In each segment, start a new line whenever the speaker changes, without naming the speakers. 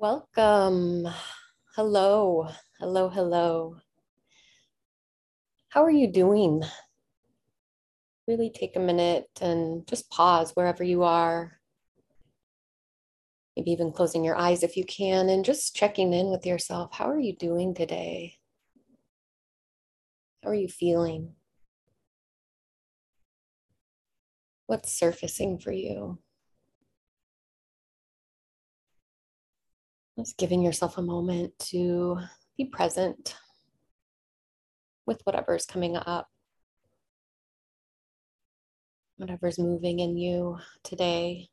Welcome. Hello. Hello. Hello. How are you doing? Really take a minute and just pause wherever you are. Maybe even closing your eyes if you can and just checking in with yourself. How are you doing today? How are you feeling? What's surfacing for you? Just giving yourself a moment to be present with whatever's coming up, whatever's moving in you today,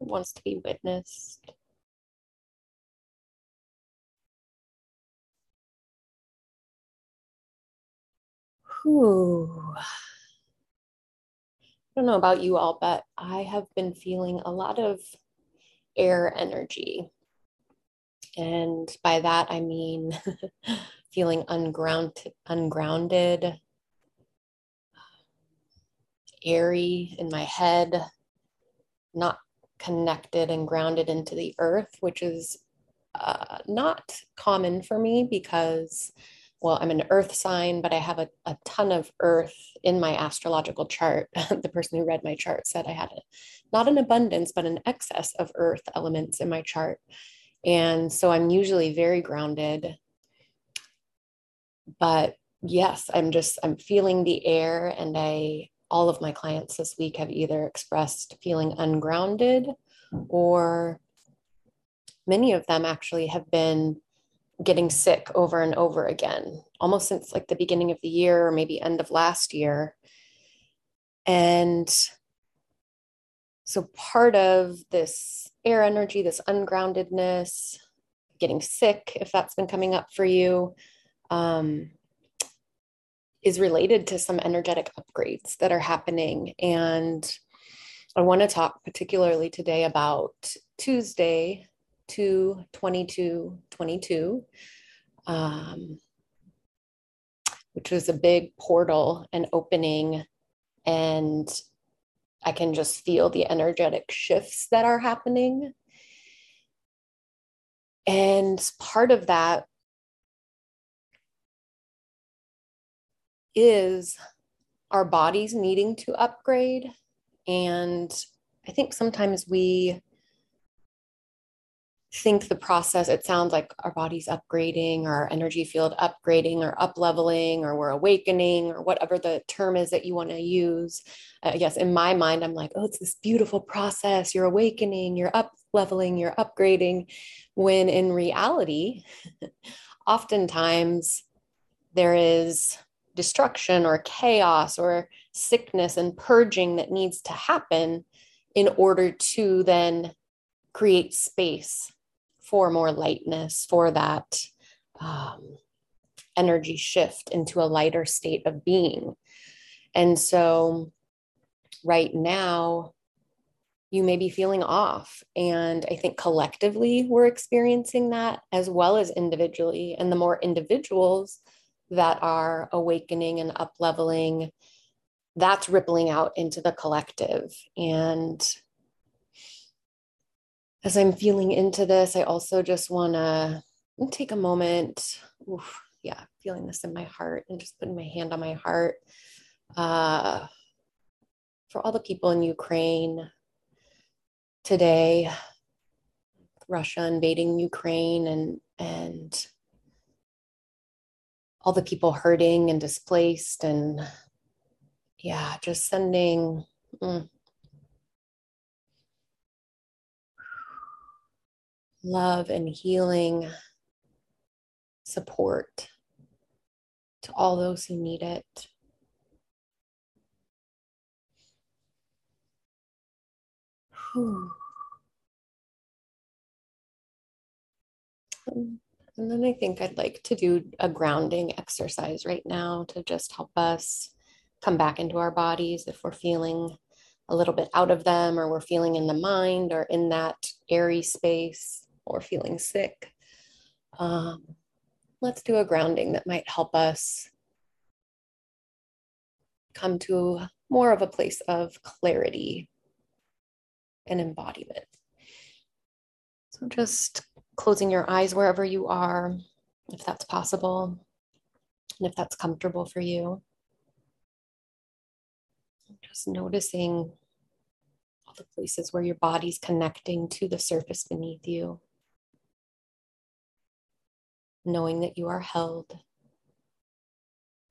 wants to be witnessed. Whew. I don't know about you all, but I have been feeling a lot of air energy. And by that, I mean feeling ungrounded, ungrounded, airy in my head, not connected and grounded into the earth, which is uh, not common for me because well, I'm an earth sign, but I have a, a ton of earth in my astrological chart. the person who read my chart said I had a, not an abundance, but an excess of earth elements in my chart. And so I'm usually very grounded. But yes, I'm just, I'm feeling the air. And I, all of my clients this week have either expressed feeling ungrounded or many of them actually have been getting sick over and over again, almost since like the beginning of the year or maybe end of last year. And so part of this air energy, this ungroundedness, getting sick, if that's been coming up for you, um, is related to some energetic upgrades that are happening. And I want to talk particularly today about Tuesday, 2 22 22 um, which was a big portal and opening and i can just feel the energetic shifts that are happening. And part of that is our bodies needing to upgrade and i think sometimes we think the process it sounds like our body's upgrading our energy field upgrading or up leveling or we're awakening or whatever the term is that you want to use. Uh, yes in my mind i'm like oh it's this beautiful process. You're awakening you're up leveling you're upgrading. When in reality oftentimes there is destruction or chaos or sickness and purging that needs to happen in order to then create space for more lightness, for that um, energy shift into a lighter state of being. And so, right now, you may be feeling off. And I think collectively we're experiencing that as well as individually. And the more individuals that are awakening and up leveling, that's rippling out into the collective. And as I'm feeling into this, I also just want to take a moment. Oof, yeah, feeling this in my heart and just putting my hand on my heart uh, for all the people in Ukraine today, Russia invading Ukraine and and all the people hurting and displaced and yeah, just sending. Mm, love and healing support to all those who need it. And then I think I'd like to do a grounding exercise right now to just help us come back into our bodies if we're feeling a little bit out of them or we're feeling in the mind or in that airy space or feeling sick, um, let's do a grounding that might help us come to more of a place of clarity and embodiment. So So just closing your eyes wherever you are, if that's possible, and if that's comfortable for you. Just noticing all the places where your body's connecting to the surface beneath you. Knowing that you are held,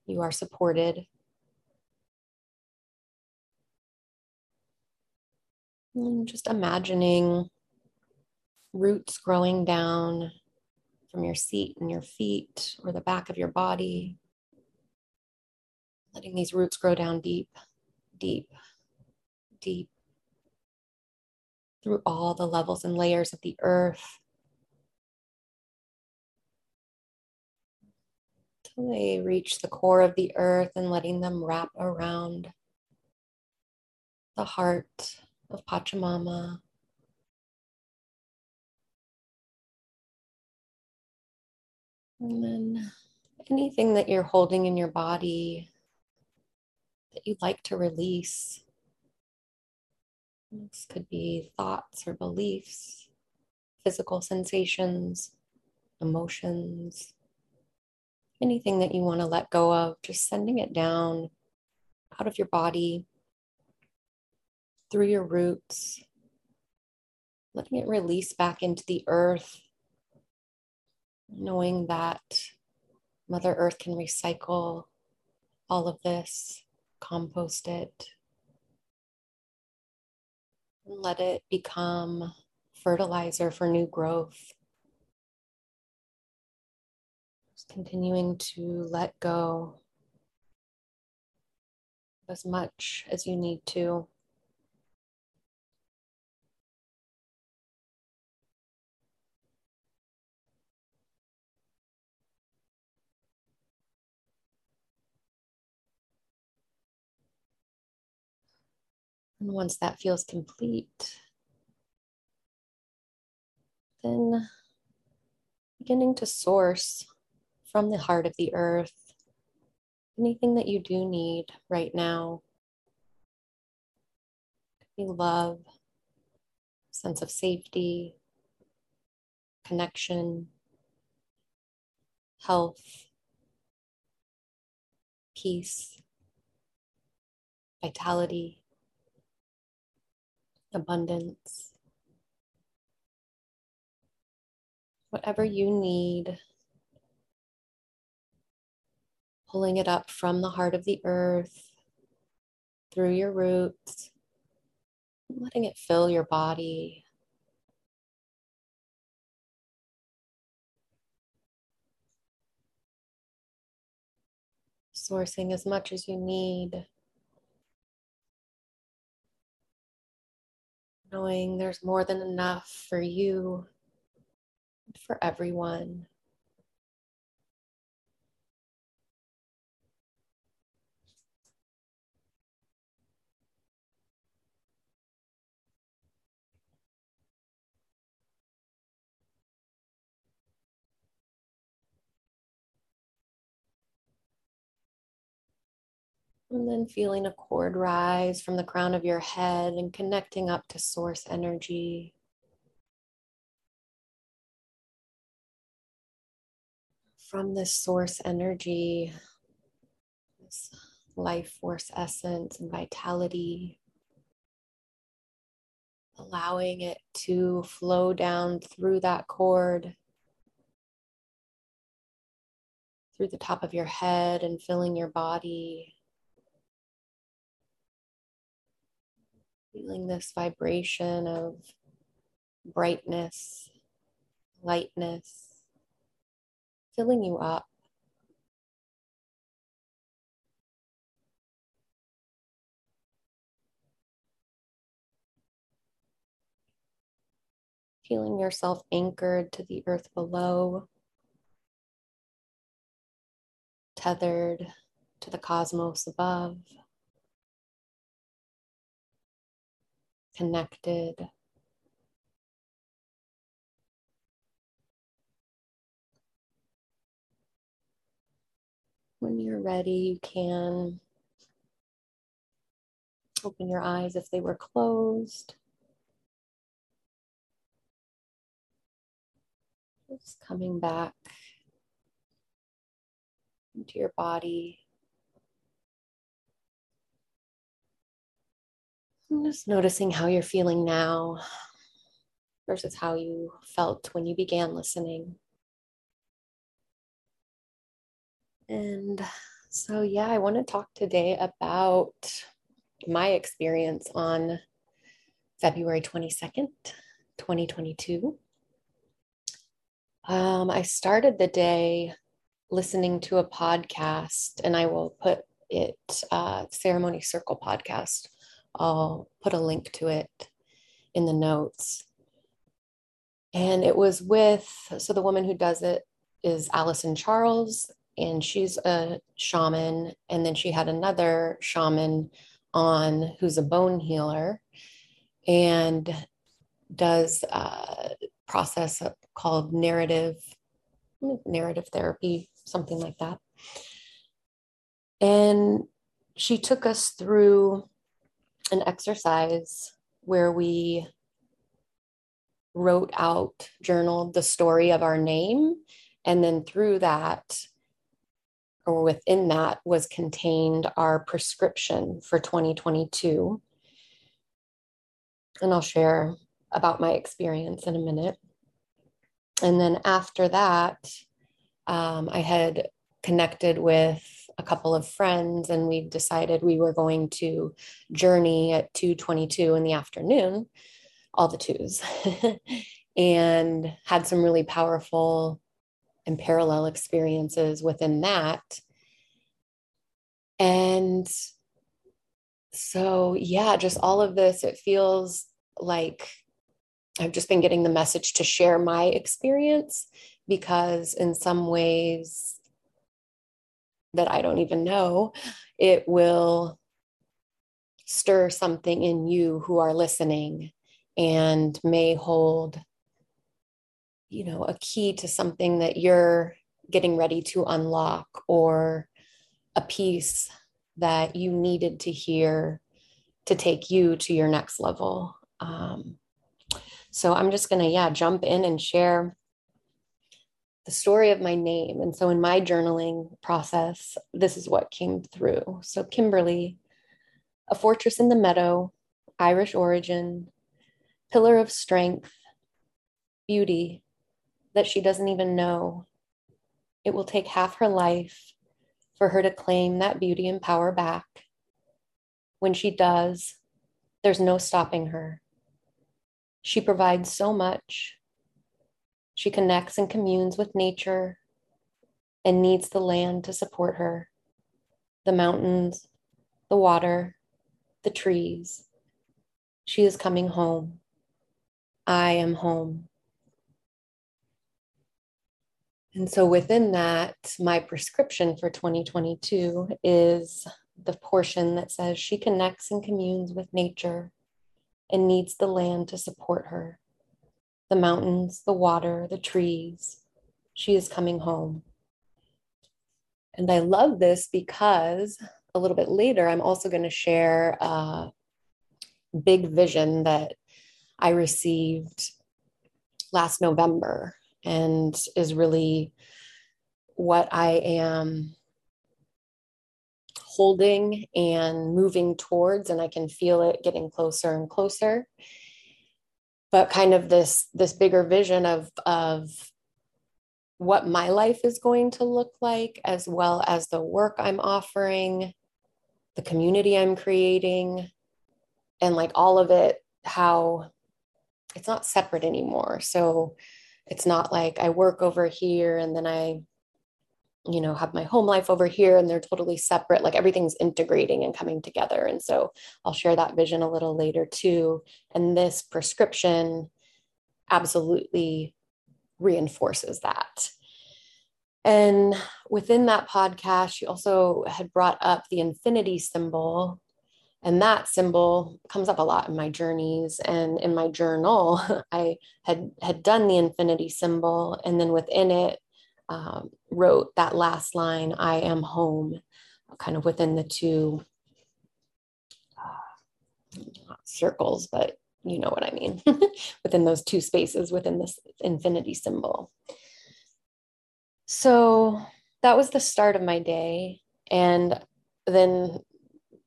you are supported. And just imagining roots growing down from your seat and your feet or the back of your body. Letting these roots grow down deep, deep, deep through all the levels and layers of the earth. They reach the core of the earth and letting them wrap around the heart of Pachamama. And then anything that you're holding in your body that you'd like to release. This could be thoughts or beliefs, physical sensations, emotions, anything that you want to let go of, just sending it down out of your body, through your roots, letting it release back into the earth knowing that Mother Earth can recycle all of this, compost it, and let it become fertilizer for new growth. Continuing to let go as much as you need to. And once that feels complete, then beginning to source from the heart of the earth anything that you do need right now. Could be love, sense of safety, connection, health, peace, vitality abundance. Whatever you need, pulling it up from the heart of the earth through your roots, letting it fill your body. Sourcing as much as you need. knowing there's more than enough for you, for everyone. And then feeling a cord rise from the crown of your head and connecting up to source energy. From this source energy, this life force essence and vitality, allowing it to flow down through that cord, through the top of your head and filling your body. Feeling this vibration of brightness, lightness, filling you up. Feeling yourself anchored to the earth below, tethered to the cosmos above. Connected. When you're ready, you can open your eyes if they were closed. Just coming back into your body. I'm just noticing how you're feeling now versus how you felt when you began listening. And so, yeah, I want to talk today about my experience on February 22nd, 2022. Um, I started the day listening to a podcast, and I will put it uh, Ceremony Circle podcast. I'll put a link to it in the notes. And it was with, so the woman who does it is Allison Charles, and she's a shaman. And then she had another shaman on who's a bone healer and does a process called narrative narrative therapy something like that and she took us through an exercise where we wrote out journaled the story of our name and then through that or within that was contained our prescription for 2022. And I'll share about my experience in a minute. And then after that, um, I had connected with a couple of friends and we decided we were going to journey at 222 in the afternoon all the twos and had some really powerful and parallel experiences within that. And so, yeah, just all of this, it feels like I've just been getting the message to share my experience because, in some ways that I don't even know, it will stir something in you who are listening and may hold you know a key to something that you're getting ready to unlock or a piece that you needed to hear to take you to your next level. Um, so i'm just going to yeah jump in and share the story of my name and so in my journaling process this is what came through so kimberly a fortress in the meadow irish origin pillar of strength beauty that she doesn't even know. It will take half her life for her to claim that beauty and power back. When she does, there's no stopping her. She provides so much. She connects and communes with nature and needs the land to support her the mountains, the water, the trees. She is coming home. I am home. And so within that, my prescription for 2022 is the portion that says she connects and communes with nature and needs the land to support her the mountains, the water, the trees. She is coming home. And I love this because a little bit later, I'm also going to share a big vision that I received last November and is really what I am holding and moving towards and I can feel it getting closer and closer but kind of this this bigger vision of of what my life is going to look like as well as the work I'm offering the community I'm creating and like all of it how it's not separate anymore. So it's not like I work over here and then I, you know, have my home life over here and they're totally separate. Like everything's integrating and coming together. And so I'll share that vision a little later too. And this prescription absolutely reinforces that. And within that podcast, she also had brought up the infinity symbol and that symbol comes up a lot in my journeys and in my journal i had had done the infinity symbol and then within it um, wrote that last line i am home kind of within the two uh, circles but you know what I mean, within those two spaces within this infinity symbol. So that was the start of my day. And then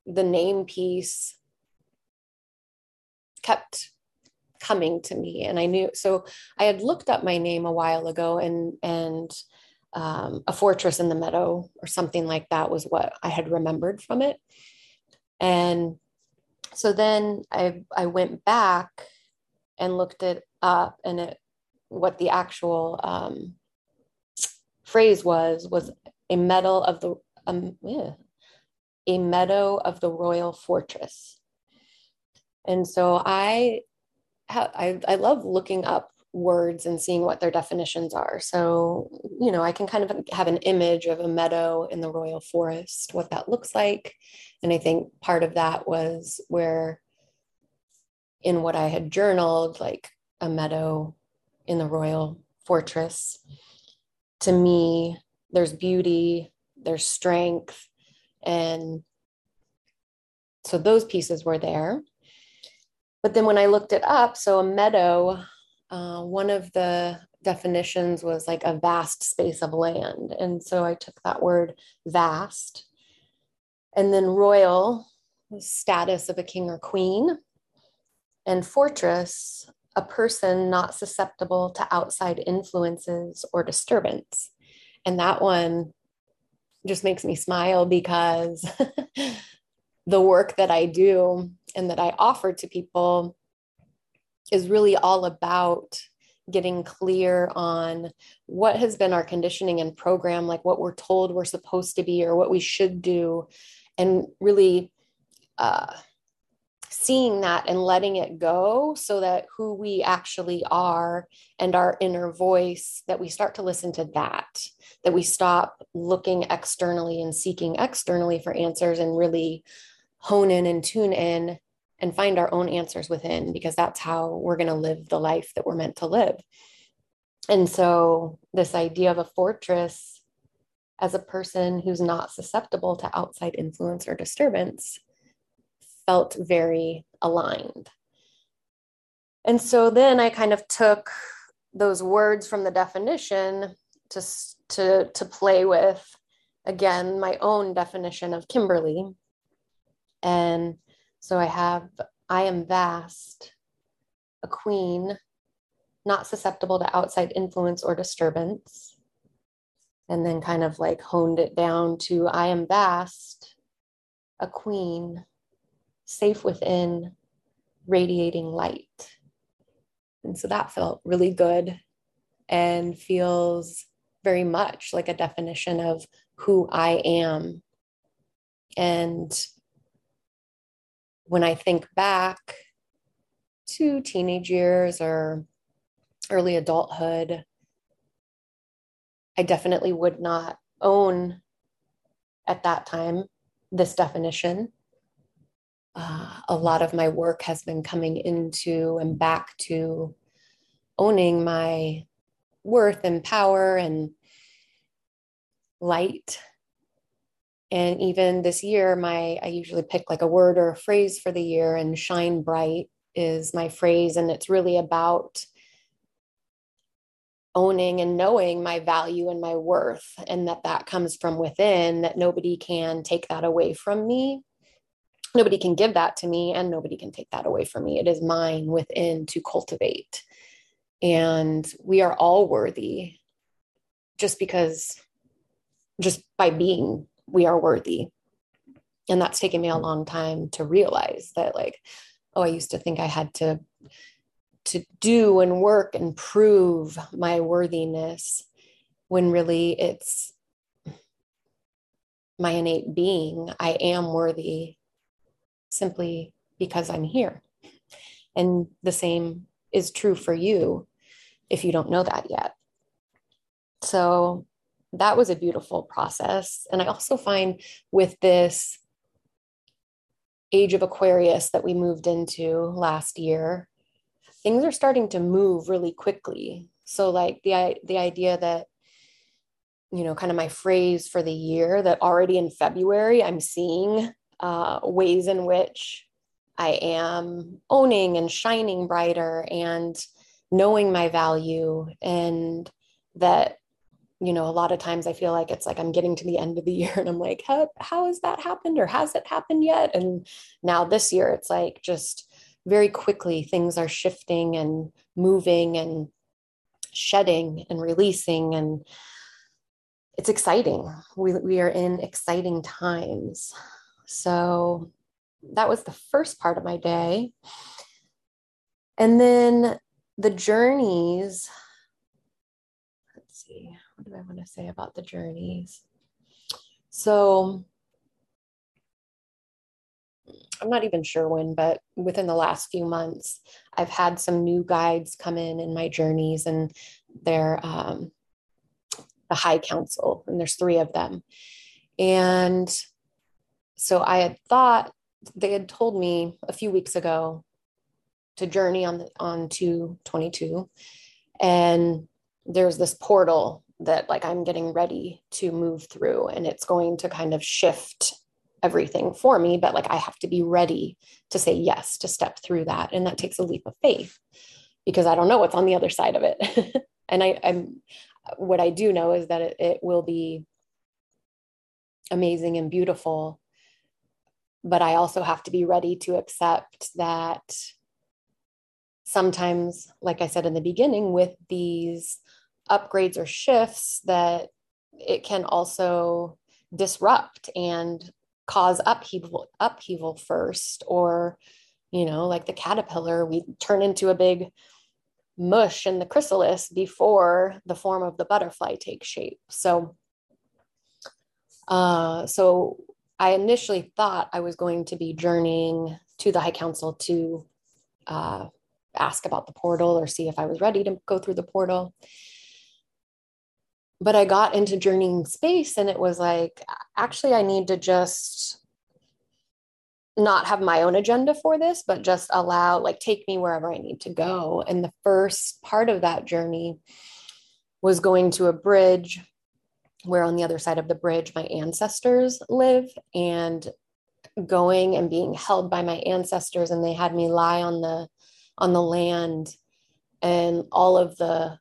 the name piece kept coming to me and i knew so i had looked up my name a while ago and and um, a fortress in the meadow or something like that was what i had remembered from it. And so then i i went back and looked it up and it what the actual um, phrase was was a medal of the um, yeah, a meadow of the royal fortress. And so I I, I love looking up words and seeing what their definitions are. So, you know, I can kind of have an image of a meadow in the royal forest, what that looks like. And I think part of that was where, in what I had journaled, like a meadow in the royal fortress, to me, there's beauty, there's strength. And so those pieces were there. But then when I looked it up, so a meadow, uh, one of the definitions was like a vast space of land. And so I took that word vast. And then royal, status of a king or queen. And fortress, a person not susceptible to outside influences or disturbance. And that one just makes me smile because the work that I do and that I offer to people is really all about getting clear on what has been our conditioning and program, like what we're told we're supposed to be or what we should do, and really uh, seeing that and letting it go so that who we actually are and our inner voice, that we start to listen to that, that we stop looking externally and seeking externally for answers and really hone in and tune in and find our own answers within because that's how we're going to live the life that we're meant to live. And so, this idea of a fortress as a person who's not susceptible to outside influence or disturbance felt very aligned. And so then I kind of took those words from the definition to, to, to play with, again, my own definition of Kimberly, and so I have, I am vast, a queen, not susceptible to outside influence or disturbance. And then kind of like honed it down to I am vast, a queen, safe within, radiating light. And so that felt really good and feels very much like a definition of who I am. And when I think back to teenage years or early adulthood, I definitely would not own at that time this definition. Uh, a lot of my work has been coming into and back to owning my worth and power and light and even this year my i usually pick like a word or a phrase for the year and shine bright is my phrase. And it's really about owning and knowing my value and my worth and that that comes from within that nobody can take that away from me. Nobody can give that to me and nobody can take that away from me. It is mine within to cultivate. And we are all worthy just because just by being we are worthy. And that's taken me a long time to realize that, like, oh, I used to think I had to to do and work and prove my worthiness when really it's my innate being. I am worthy simply because I'm here. And the same is true for you if you don't know that yet. So that was a beautiful process. And I also find with this age of Aquarius that we moved into last year, things are starting to move really quickly. So like the the idea that you know, kind of my phrase for the year that already in February I'm seeing uh, ways in which I am owning and shining brighter and knowing my value and that you know a lot of times i feel like it's like i'm getting to the end of the year and i'm like how, how has that happened or has it happened yet? And now this year it's like just very quickly things are shifting and moving and shedding and releasing and it's exciting. We, we are in exciting times. So that was the first part of my day. And then the journeys do i want to say about the journeys so I'm not even sure when, but within the last few months, I've had some new guides come in in my journeys, and they're um, the High Council, and there's three of them. And so I had thought they had told me a few weeks ago to journey on the, on to 22, and there's this portal that like I'm getting ready to move through, and it's going to kind of shift everything for me, but like I have to be ready to say yes to step through that. And that takes a leap of faith because I don't know what's on the other side of it. and I, I'm what I do know is that it, it will be amazing and beautiful. But I also have to be ready to accept that sometimes, like I said in the beginning, with these upgrades or shifts, that it can also disrupt and cause upheaval upheaval first or you know like the caterpillar we turn into a big mush in the chrysalis before the form of the butterfly takes shape. So uh, so i initially thought i was going to be journeying to the high council to uh, ask about the portal or see if i was ready to go through the portal but I got into journeying space and it was like, actually, I need to just not have my own agenda for this, but just allow, like, take me wherever I need to go. And the first part of that journey was going to a bridge where on the other side of the bridge my ancestors live and going and being held by my ancestors and they had me lie on the on the land and all of the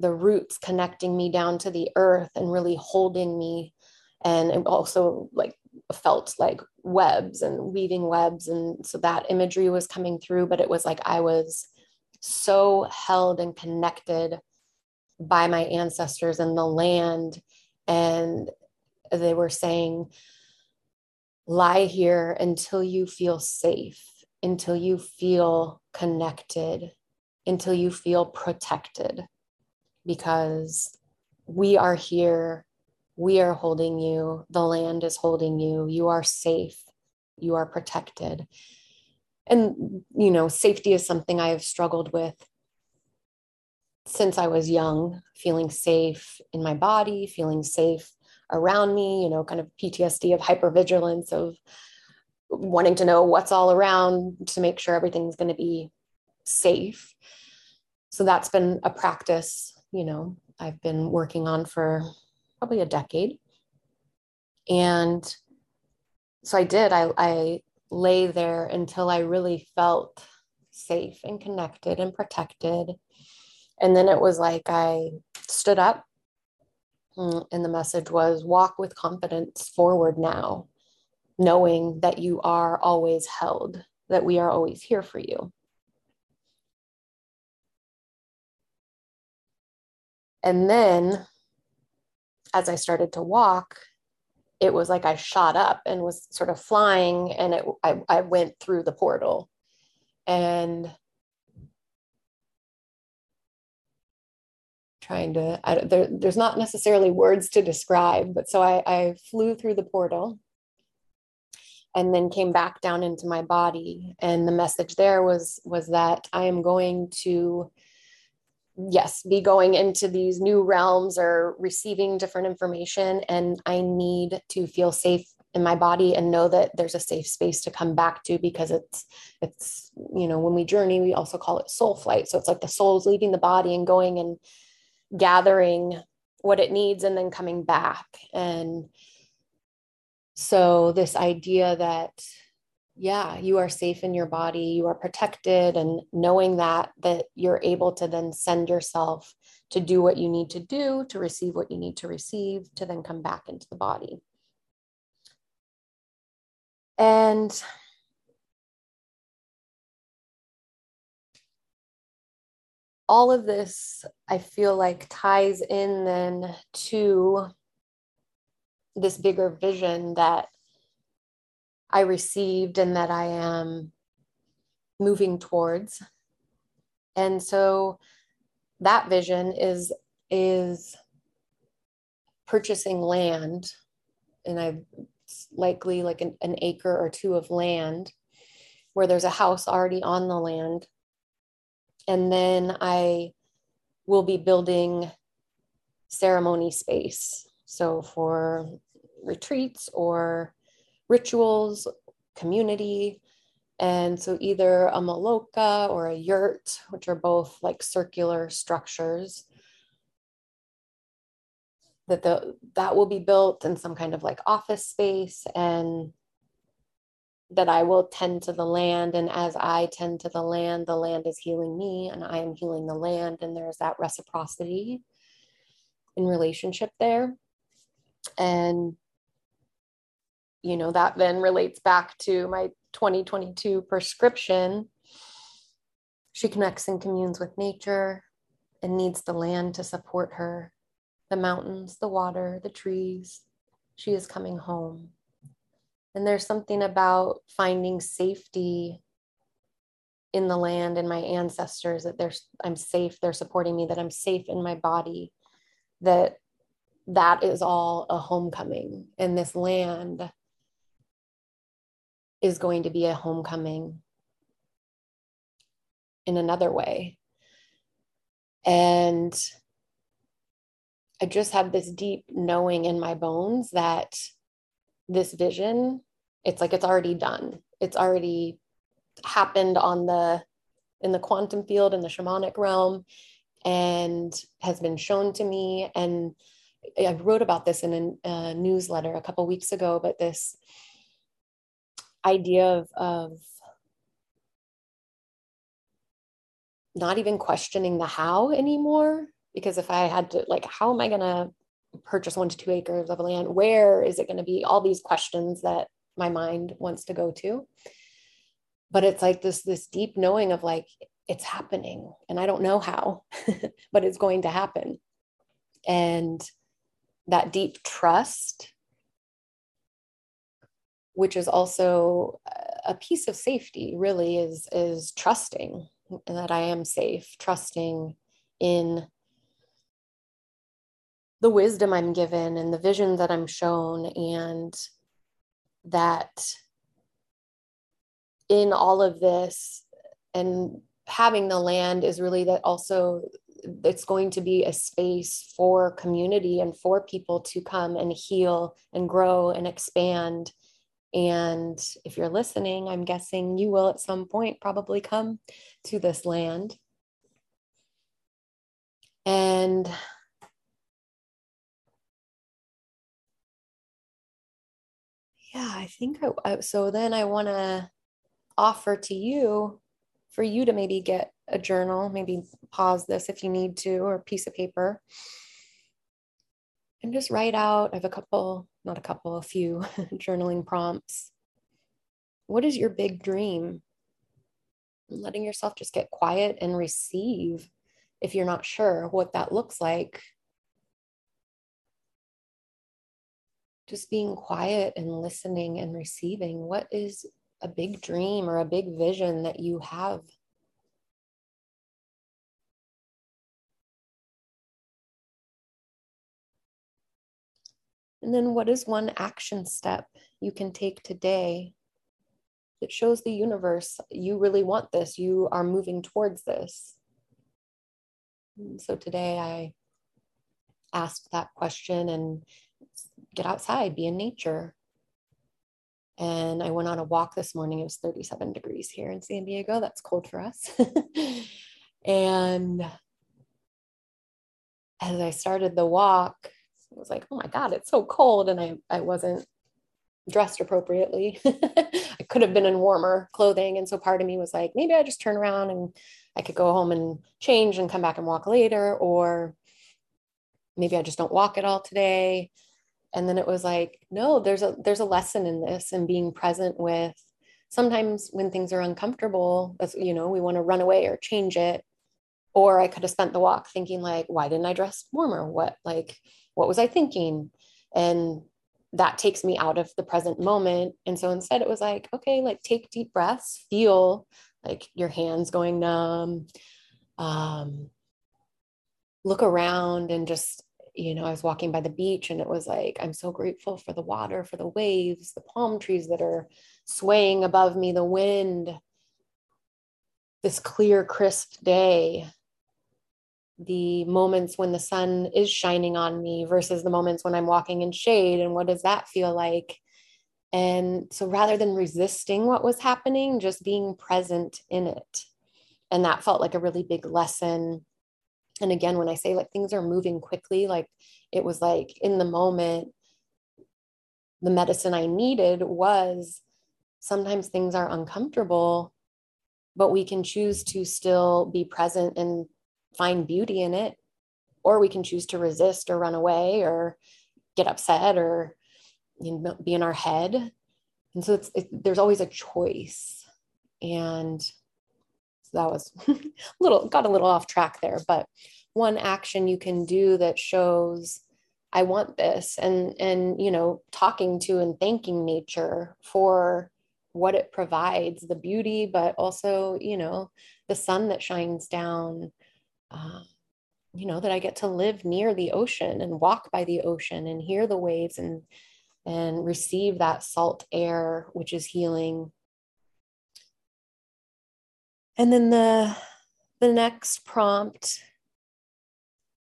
the roots connecting me down to the earth and really holding me. And it also like felt like webs and weaving webs. And so that imagery was coming through but it was like i was so held and connected by my ancestors and the land. And they were saying lie here until you feel safe until you feel connected until you feel protected because we are here. We are holding you. The land is holding you. You are safe. You are protected. And, you know, safety is something I have struggled with since I was young, feeling safe in my body, feeling safe around me, you know, kind of PTSD of hypervigilance, of wanting to know what's all around to make sure everything's going to be safe. So that's been a practice you know, I've been working on for probably a decade. And so I did, I, I lay there until I really felt safe and connected and protected. And then it was like I stood up, mm, and the message was walk with confidence forward now, knowing that you are always held, that we are always here for you. And then as I started to walk, it was like I shot up and was sort of flying and it I, I went through the portal. And trying to I, there, there's not necessarily words to describe but so I, I flew through the portal and then came back down into my body and the message there was was that i am going to yes be going into these new realms or receiving different information and i need to feel safe in my body and know that there's a safe space to come back to because it's it's you know when we journey we also call it soul flight. So it's like the soul is leaving the body and going and gathering what it needs and then coming back. And so this idea that yeah, you are safe in your body, you are protected, and knowing that, that you're able to then send yourself to do what you need to do, to receive what you need to receive, to then come back into the body. And all of this, I feel like, ties in then to this bigger vision that I received and that I am moving towards. And so that vision is is purchasing land and I've likely like an, an acre or two of land where there's a house already on the land. And then I will be building ceremony space. So for retreats or rituals, community. And so either a maloka or a yurt, which are both like circular structures, that the that will be built in some kind of like office space and that I will tend to the land. And as I tend to the land, the land is healing me and I am healing the land. And there's that reciprocity in relationship there. And you know, that then relates back to my 2022 prescription. She connects and communes with nature and needs the land to support her the mountains, the water, the trees. She is coming home. And there's something about finding safety in the land and my ancestors that there's I'm safe, they're supporting me, that I'm safe in my body, that that is all a homecoming. And this land is going to be a homecoming in another way. And I just have this deep knowing in my bones that this vision, it's like it's already done. It's already happened on the in the quantum field in the shamanic realm and has been shown to me and I wrote about this in a, a newsletter a couple weeks ago but this idea of, of not even questioning the how anymore. Because if I had to, like, how am I going to purchase one to two acres of land? Where is it going to be? All these questions that my mind wants to go to. But it's like this, this deep knowing of like, it's happening and I don't know how, but it's going to happen. And that deep trust which is also a piece of safety really is is trusting that i am safe trusting in the wisdom i'm given and the vision that i'm shown and that in all of this and having the land is really that also it's going to be a space for community and for people to come and heal and grow and expand and if you're listening, I'm guessing you will at some point probably come to this land. And yeah, I think I, so then I want to offer to you for you to maybe get a journal, maybe pause this if you need to, or a piece of paper, and just write out. I have a couple not a couple, a few journaling prompts. What is your big dream? Letting yourself just get quiet and receive if you're not sure what that looks like. Just being quiet and listening and receiving. What is a big dream or a big vision that you have And then, what is one action step you can take today that shows the universe you really want this, you are moving towards this? And so, today I asked that question and get outside, be in nature. And I went on a walk this morning. It was 37 degrees here in San Diego. That's cold for us. and as I started the walk, Was like, oh my God, it's so cold. And I, I wasn't dressed appropriately. I could have been in warmer clothing. And so part of me was like, maybe I just turn around and I could go home and change and come back and walk later. Or maybe I just don't walk at all today. And then it was like, no, there's a there's a lesson in this and being present with sometimes when things are uncomfortable, you know, we want to run away or change it. Or I could have spent the walk thinking like, why didn't I dress warmer? What like what was I thinking? And that takes me out of the present moment. And so instead it was like, okay, like take deep breaths, feel like your hands going numb. Um, look around and just, you know, I was walking by the beach and it was like, I'm so grateful for the water, for the waves, the palm trees that are swaying above me, the wind, this clear, crisp day the moments when the sun is shining on me versus the moments when I'm walking in shade and what does that feel like? And so rather than resisting what was happening, just being present in it. And that felt like a really big lesson. And again, when I say like things are moving quickly, like it was like in the moment, the medicine I needed was sometimes things are uncomfortable, but we can choose to still be present and find beauty in it or we can choose to resist or run away or get upset or you know, be in our head. And so it's it, there's always a choice. And so that was a little got a little off track there but one action you can do that shows i want this and and you know talking to and thanking nature for what it provides the beauty but also you know the sun that shines down uh, you know that i get to live near the ocean and walk by the ocean and hear the waves and and receive that salt air which is healing. And then the the next prompt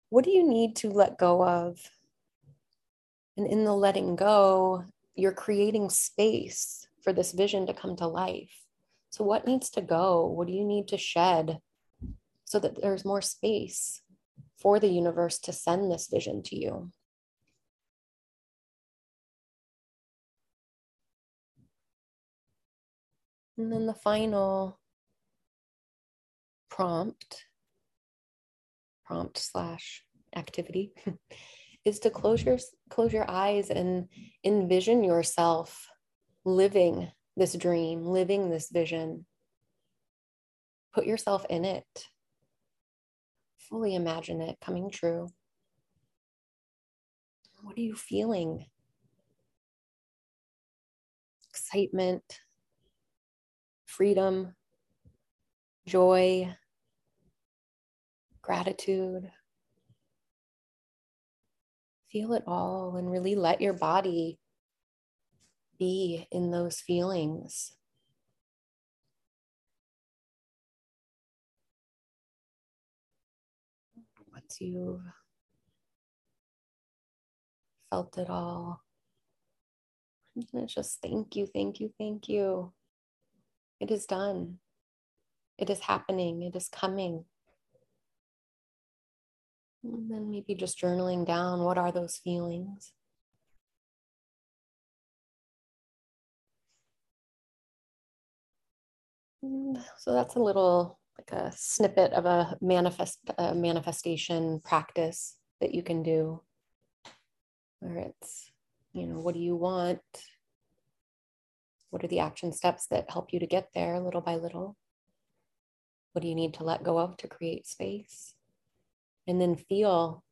what do you need to let go of? And in the letting go you're creating space for this vision to come to life. So what needs to go? What do you need to shed so that there's more space for the universe to send this vision to you. And then the final prompt, prompt slash activity, is to close your close your eyes and envision yourself living this dream, living this vision. Put yourself in it fully imagine it coming true. What are you feeling? Excitement, freedom, joy, gratitude. Feel it all and really let your body be in those feelings. You've felt it all. And just thank you, thank you, thank you. It is done. It is happening. It is coming. And then maybe just journaling down what are those feelings? So that's a little like a snippet of a manifest a manifestation practice that you can do. Where it's you know what do you want? What are the action steps that help you to get there little by little? What do you need to let go of to create space? And then feel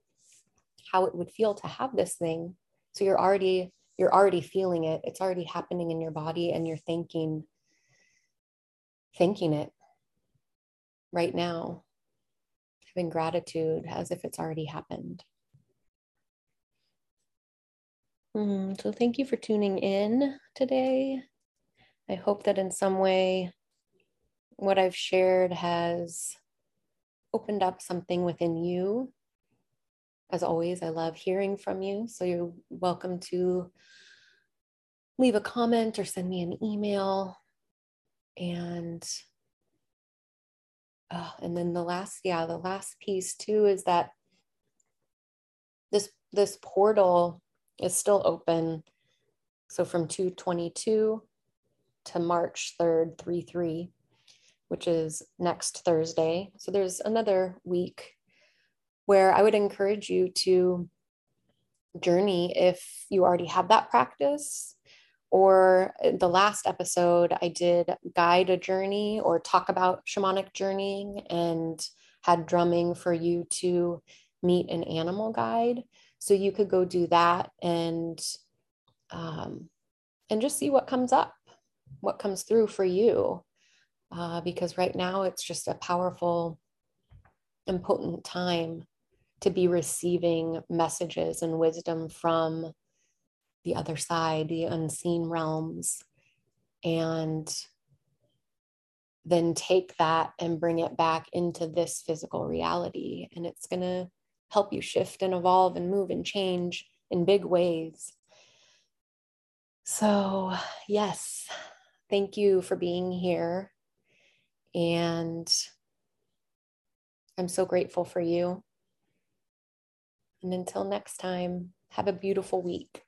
how it would feel to have this thing. So you're already you're already feeling it. It's already happening in your body and you're thinking thinking it right now, having gratitude as if it's already happened. Mm, so, thank you for tuning in today. I hope that in some way what I've shared has opened up something within you. As always, I love hearing from you. So, you're welcome to leave a comment or send me an email. And oh, and then the last yeah the last piece too is that this this portal is still open so from 222 to March 3rd, 3 3, which is next Thursday. So there's another week where I would encourage you to journey if you already have that practice. Or the last episode, I did guide a journey or talk about shamanic journeying and had drumming for you to meet an animal guide. So you could go do that and um, and just see what comes up, what comes through for you. Uh, because right now it's just a powerful and potent time to be receiving messages and wisdom from the other side, the unseen realms, and then take that and bring it back into this physical reality. And it's going to help you shift and evolve and move and change in big ways. So, yes, thank you for being here. And I'm so grateful for you. And until next time, have a beautiful week.